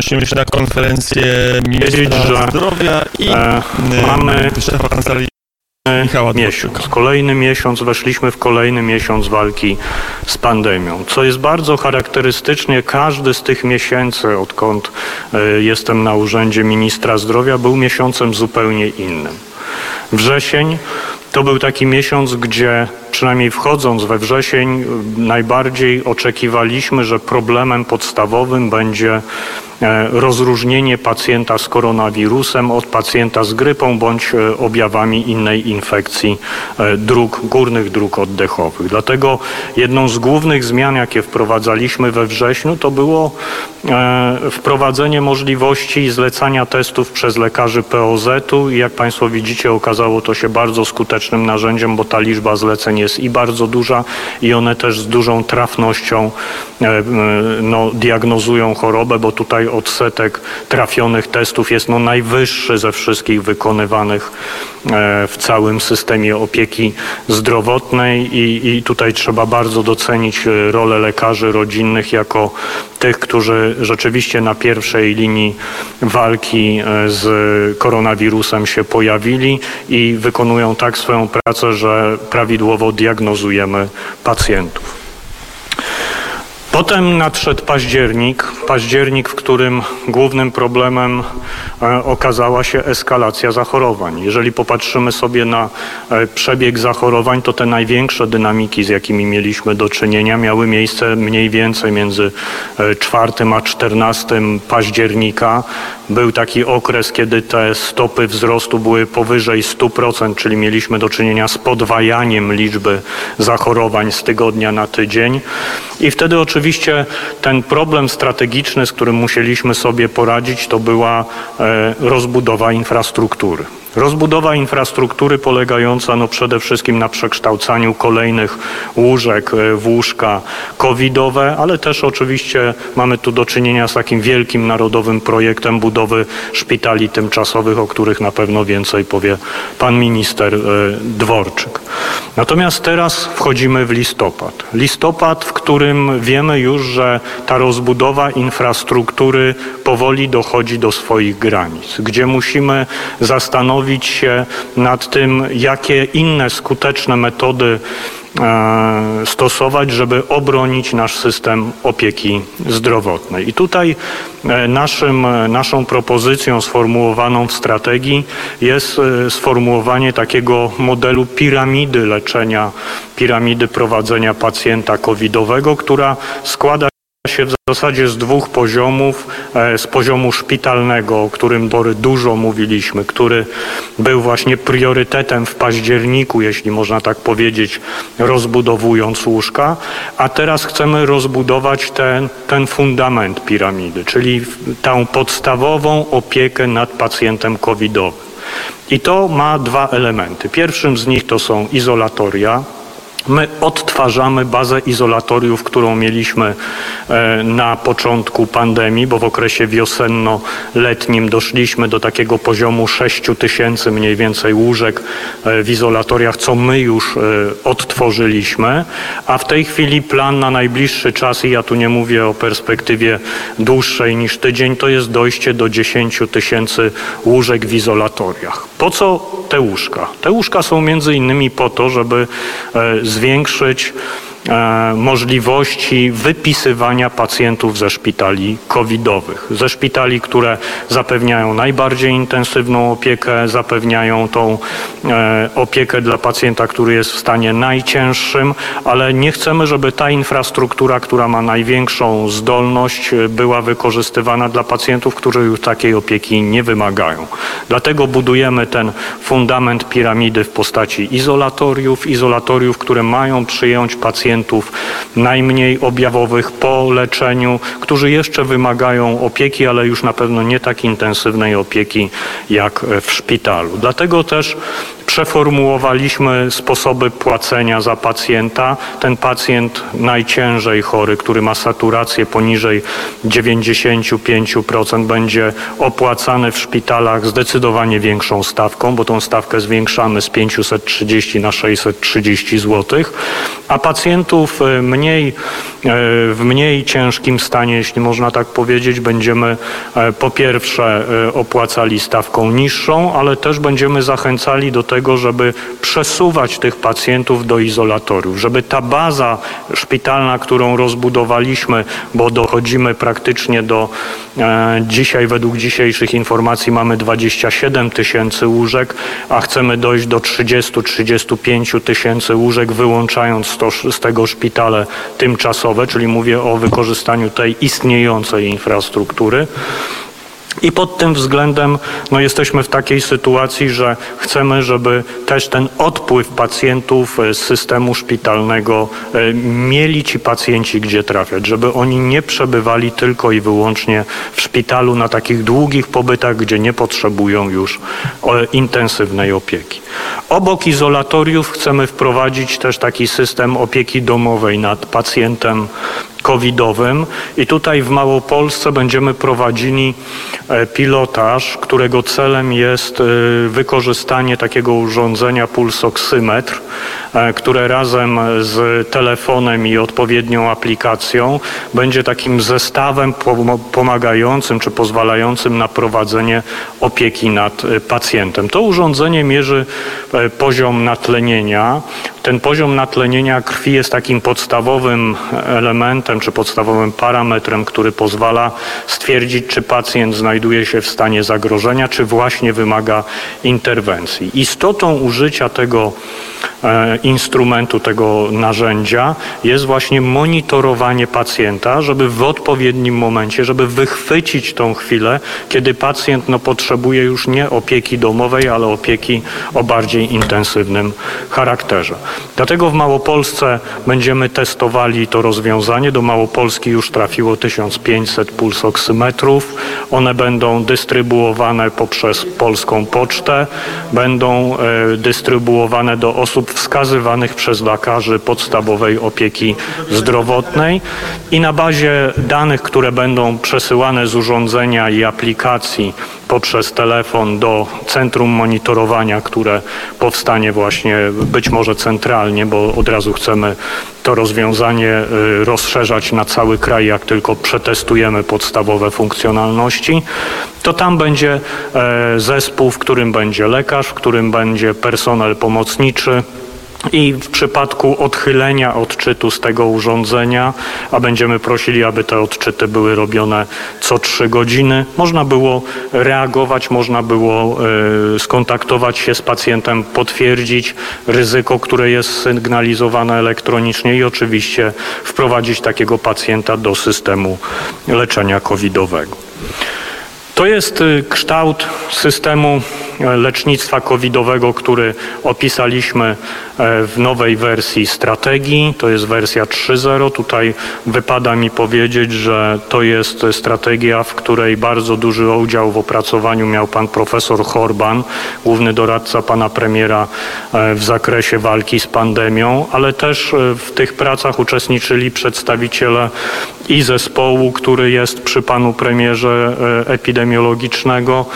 przenosimy się na konferencję ministra zdrowia i e, mamy szefa kancelarii Michała miesiąc. Kolejny miesiąc, weszliśmy w kolejny miesiąc walki z pandemią. Co jest bardzo charakterystycznie, każdy z tych miesięcy, odkąd e, jestem na urzędzie ministra zdrowia, był miesiącem zupełnie innym. Wrzesień to był taki miesiąc, gdzie przynajmniej wchodząc we wrzesień, najbardziej oczekiwaliśmy, że problemem podstawowym będzie e, rozróżnienie pacjenta z koronawirusem od pacjenta z grypą bądź e, objawami innej infekcji e, dróg, górnych dróg oddechowych. Dlatego jedną z głównych zmian, jakie wprowadzaliśmy we wrześniu, to było wprowadzenie możliwości zlecania testów przez lekarzy POZ-u i jak Państwo widzicie, okazało to się bardzo skutecznym narzędziem, bo ta liczba zleceń jest i bardzo duża i one też z dużą trafnością e, e, no, diagnozują chorobę, bo tutaj odsetek trafionych testów jest no, najwyższy ze wszystkich wykonywanych e, w całym systemie opieki zdrowotnej i, i tutaj trzeba bardzo docenić rolę lekarzy rodzinnych jako tych, którzy rzeczywiście na pierwszej linii walki z koronawirusem się pojawili i wykonują tak swoją pracę, że prawidłowo diagnozujemy pacjentów. Potem nadszedł październik, październik, w którym głównym problemem e, okazała się eskalacja zachorowań. Jeżeli popatrzymy sobie na e, przebieg zachorowań, to te największe dynamiki, z jakimi mieliśmy do czynienia, miały miejsce mniej więcej między 4 e, a 14 października. Był taki okres, kiedy te stopy wzrostu były powyżej 100%, czyli mieliśmy do czynienia z podwajaniem liczby zachorowań z tygodnia na tydzień. I wtedy oczywiście ten problem strategiczny, z którym musieliśmy sobie poradzić, to była e, rozbudowa infrastruktury. Rozbudowa infrastruktury polegająca no przede wszystkim na przekształcaniu kolejnych łóżek e, w łóżka covidowe, ale też oczywiście mamy tu do czynienia z takim wielkim narodowym projektem budowy szpitali tymczasowych, o których na pewno więcej powie pan minister e, Dworczyk. Natomiast teraz wchodzimy w listopad. Listopad, w którym wiemy już, że ta rozbudowa infrastruktury powoli dochodzi do swoich granic, gdzie musimy zastanowić zastanowić się nad tym, jakie inne skuteczne metody e, stosować, żeby obronić nasz system opieki zdrowotnej. I tutaj e, naszym, naszą propozycją sformułowaną w strategii jest e, sformułowanie takiego modelu piramidy leczenia, piramidy prowadzenia pacjenta covidowego, która składa się w zasadzie z dwóch poziomów. E, z poziomu szpitalnego, o którym Bory dużo mówiliśmy, który był właśnie priorytetem w październiku, jeśli można tak powiedzieć, rozbudowując łóżka, a teraz chcemy rozbudować ten, ten fundament piramidy, czyli tę podstawową opiekę nad pacjentem covidowym. I to ma dwa elementy. Pierwszym z nich to są izolatoria, My odtwarzamy bazę izolatoriów, którą mieliśmy e, na początku pandemii, bo w okresie wiosenno-letnim doszliśmy do takiego poziomu 6 tysięcy mniej więcej łóżek e, w izolatoriach, co my już e, odtworzyliśmy, a w tej chwili plan na najbliższy czas, i ja tu nie mówię o perspektywie dłuższej niż tydzień, to jest dojście do 10 tysięcy łóżek w izolatoriach. Po co te łóżka? Te łóżka są między innymi po to, żeby zwiększyć możliwości wypisywania pacjentów ze szpitali covidowych. Ze szpitali, które zapewniają najbardziej intensywną opiekę, zapewniają tą e, opiekę dla pacjenta, który jest w stanie najcięższym, ale nie chcemy, żeby ta infrastruktura, która ma największą zdolność, była wykorzystywana dla pacjentów, którzy już takiej opieki nie wymagają. Dlatego budujemy ten fundament piramidy w postaci izolatoriów, izolatoriów, które mają przyjąć pacjentów, pacjentów najmniej objawowych po leczeniu, którzy jeszcze wymagają opieki, ale już na pewno nie tak intensywnej opieki jak w szpitalu. Dlatego też Przeformułowaliśmy sposoby płacenia za pacjenta. Ten pacjent najciężej chory, który ma saturację poniżej 95% będzie opłacany w szpitalach zdecydowanie większą stawką, bo tą stawkę zwiększamy z 530 na 630 zł, a pacjentów y, mniej w mniej ciężkim stanie, jeśli można tak powiedzieć, będziemy po pierwsze opłacali stawką niższą, ale też będziemy zachęcali do tego, żeby przesuwać tych pacjentów do izolatoriów, żeby ta baza szpitalna, którą rozbudowaliśmy, bo dochodzimy praktycznie do dzisiaj według dzisiejszych informacji mamy 27 tysięcy łóżek, a chcemy dojść do 30-35 tysięcy łóżek, wyłączając to, z tego szpitale tymczasowe, czyli mówię o wykorzystaniu tej istniejącej infrastruktury. I pod tym względem no, jesteśmy w takiej sytuacji, że chcemy, żeby też ten odpływ pacjentów e, z systemu szpitalnego e, mieli ci pacjenci gdzie trafiać, żeby oni nie przebywali tylko i wyłącznie w szpitalu na takich długich pobytach, gdzie nie potrzebują już intensywnej opieki. Obok izolatoriów chcemy wprowadzić też taki system opieki domowej nad pacjentem covidowym. I tutaj w Małopolsce będziemy prowadzili e, pilotaż, którego celem jest e, wykorzystanie takiego urządzenia pulsoksymetr, które razem z telefonem i odpowiednią aplikacją będzie takim zestawem pomagającym czy pozwalającym na prowadzenie opieki nad pacjentem. To urządzenie mierzy poziom natlenienia. Ten poziom natlenienia krwi jest takim podstawowym elementem czy podstawowym parametrem, który pozwala stwierdzić, czy pacjent znajduje się w stanie zagrożenia, czy właśnie wymaga interwencji. Istotą użycia tego e, instrumentu, tego narzędzia jest właśnie monitorowanie pacjenta, żeby w odpowiednim momencie, żeby wychwycić tą chwilę, kiedy pacjent no, potrzebuje już nie opieki domowej, ale opieki o bardziej intensywnym charakterze. Dlatego w Małopolsce będziemy testowali to rozwiązanie. Do Małopolski już trafiło 1500 pulsoksymetrów. One będą dystrybuowane poprzez polską pocztę, będą e, dystrybuowane do osób przez lekarzy podstawowej opieki zdrowotnej i na bazie danych, które będą przesyłane z urządzenia i aplikacji poprzez telefon do centrum monitorowania, które powstanie właśnie być może centralnie, bo od razu chcemy to rozwiązanie y, rozszerzać na cały kraj, jak tylko przetestujemy podstawowe funkcjonalności, to tam będzie e, zespół, w którym będzie lekarz, w którym będzie personel pomocniczy, i w przypadku odchylenia odczytu z tego urządzenia, a będziemy prosili, aby te odczyty były robione co trzy godziny, można było reagować, można było y, skontaktować się z pacjentem, potwierdzić ryzyko, które jest sygnalizowane elektronicznie i oczywiście wprowadzić takiego pacjenta do systemu leczenia covidowego. To jest y, kształt systemu e, lecznictwa covidowego, który opisaliśmy e, w nowej wersji strategii. To jest wersja 3.0. Tutaj wypada mi powiedzieć, że to jest strategia, w której bardzo duży udział w opracowaniu miał pan profesor Horban, główny doradca pana premiera e, w zakresie walki z pandemią, ale też w tych pracach uczestniczyli przedstawiciele i zespołu, który jest przy panu premierze epidemiologicznego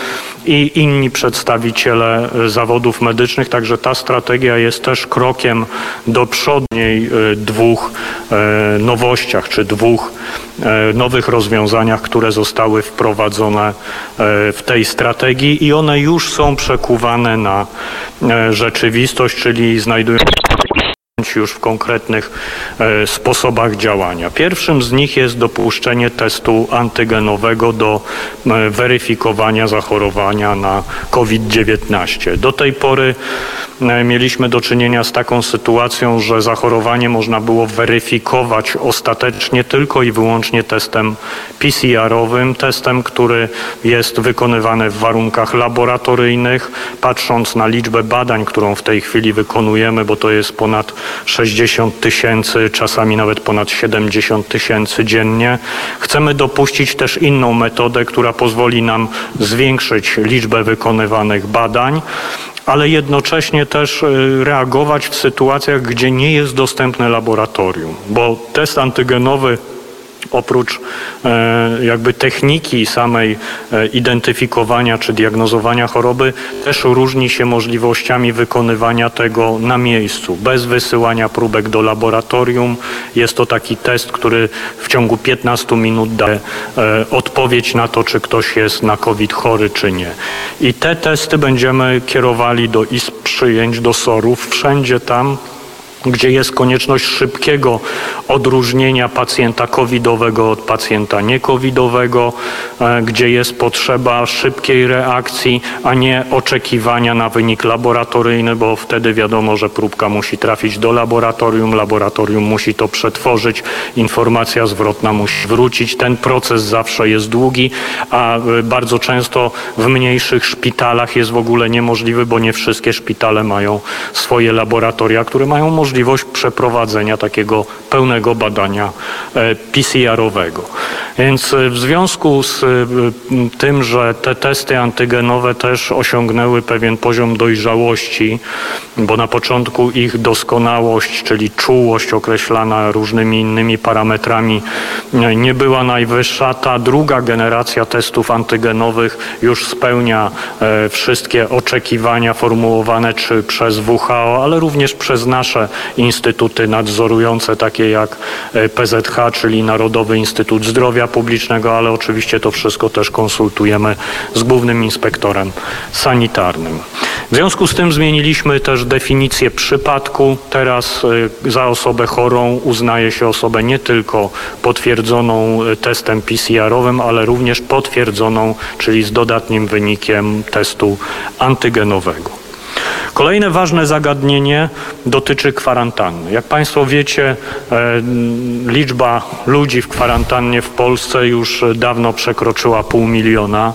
i inni przedstawiciele e, zawodów medycznych, także ta strategia jest też krokiem do przodniej e, dwóch e, nowościach czy dwóch nowych rozwiązaniach, które zostały wprowadzone w tej strategii i one już są przekuwane na rzeczywistość, czyli znajdują już w konkretnych e, sposobach działania. Pierwszym z nich jest dopuszczenie testu antygenowego do e, weryfikowania zachorowania na COVID-19. Do tej pory e, mieliśmy do czynienia z taką sytuacją, że zachorowanie można było weryfikować ostatecznie tylko i wyłącznie testem PCR-owym, testem, który jest wykonywany w warunkach laboratoryjnych, patrząc na liczbę badań, którą w tej chwili wykonujemy, bo to jest ponad 60 tysięcy, czasami nawet ponad 70 tysięcy dziennie. Chcemy dopuścić też inną metodę, która pozwoli nam zwiększyć liczbę wykonywanych badań ale jednocześnie też y, reagować w sytuacjach, gdzie nie jest dostępne laboratorium, bo test antygenowy oprócz e, jakby techniki samej e, identyfikowania czy diagnozowania choroby, też różni się możliwościami wykonywania tego na miejscu, bez wysyłania próbek do laboratorium. Jest to taki test, który w ciągu 15 minut daje odpowiedź na to, czy ktoś jest na COVID chory, czy nie. I te testy będziemy kierowali do izb przyjęć, do SOR-ów, wszędzie tam, gdzie jest konieczność szybkiego odróżnienia pacjenta covidowego od pacjenta niekowidowego, e, gdzie jest potrzeba szybkiej reakcji, a nie oczekiwania na wynik laboratoryjny, bo wtedy wiadomo, że próbka musi trafić do laboratorium, laboratorium musi to przetworzyć, informacja zwrotna musi wrócić. Ten proces zawsze jest długi, a e, bardzo często w mniejszych szpitalach jest w ogóle niemożliwy, bo nie wszystkie szpitale mają swoje laboratoria, które mają możliwość możliwość przeprowadzenia takiego pełnego badania e, PCR-owego. Więc e, w związku z e, tym, że te testy antygenowe też osiągnęły pewien poziom dojrzałości, bo na początku ich doskonałość, czyli czułość określana różnymi innymi parametrami nie była najwyższa, ta druga generacja testów antygenowych już spełnia wszystkie oczekiwania formułowane czy przez WHO, ale również przez nasze instytuty nadzorujące, takie jak e, PZH, czyli Narodowy Instytut Zdrowia Publicznego, ale oczywiście to wszystko też konsultujemy z głównym inspektorem sanitarnym. W związku z tym zmieniliśmy też definicję przypadku. Teraz e, za osobę chorą uznaje się osobę nie tylko potwierdzoną e, testem PCR-owym, ale również potwierdzoną, czyli z dodatnim wynikiem testu antygenowego. Kolejne ważne zagadnienie dotyczy kwarantanny. Jak Państwo wiecie, e, liczba ludzi w kwarantannie w Polsce już dawno przekroczyła pół miliona.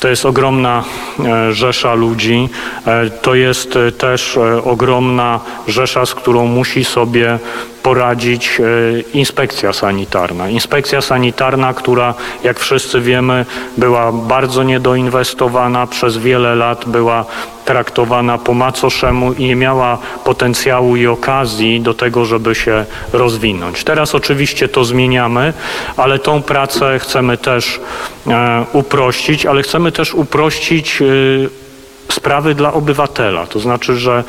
To jest ogromna e, rzesza ludzi. E, to jest też ogromna rzesza, z którą musi sobie poradzić inspekcja sanitarna. Inspekcja sanitarna, która jak wszyscy wiemy była bardzo niedoinwestowana, przez wiele lat była traktowana po macoszemu i nie miała potencjału i okazji do tego, żeby się rozwinąć. Teraz oczywiście to zmieniamy, ale tą pracę chcemy też e, uprościć, ale chcemy też uprościć e, sprawy dla obywatela. To znaczy, że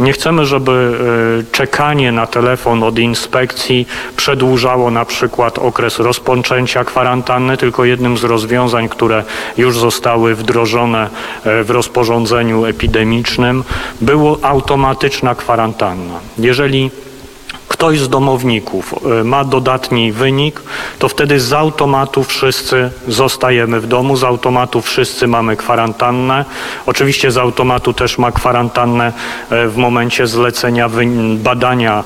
nie chcemy, żeby e, czekanie na telefon od inspekcji przedłużało na przykład okres rozpoczęcia kwarantanny, tylko jednym z rozwiązań, które już zostały wdrożone e, w rozporządzeniu epidemicznym, było automatyczna kwarantanna. Jeżeli ktoś z domowników y, ma dodatni wynik, to wtedy z automatu wszyscy zostajemy w domu, z automatu wszyscy mamy kwarantannę. Oczywiście z automatu też ma kwarantannę y, w momencie zlecenia badania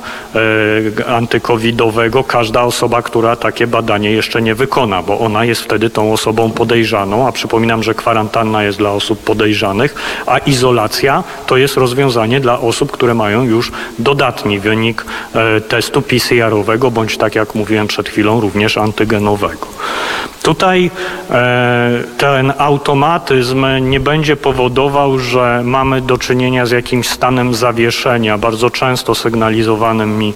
y, antykowidowego każda osoba, która takie badanie jeszcze nie wykona, bo ona jest wtedy tą osobą podejrzaną, a przypominam, że kwarantanna jest dla osób podejrzanych, a izolacja to jest rozwiązanie dla osób, które mają już dodatni wynik testu PCR-owego, bądź tak jak mówiłem przed chwilą, również antygenowego. Tutaj e, ten automatyzm nie będzie powodował, że mamy do czynienia z jakimś stanem zawieszenia, bardzo często sygnalizowanym mi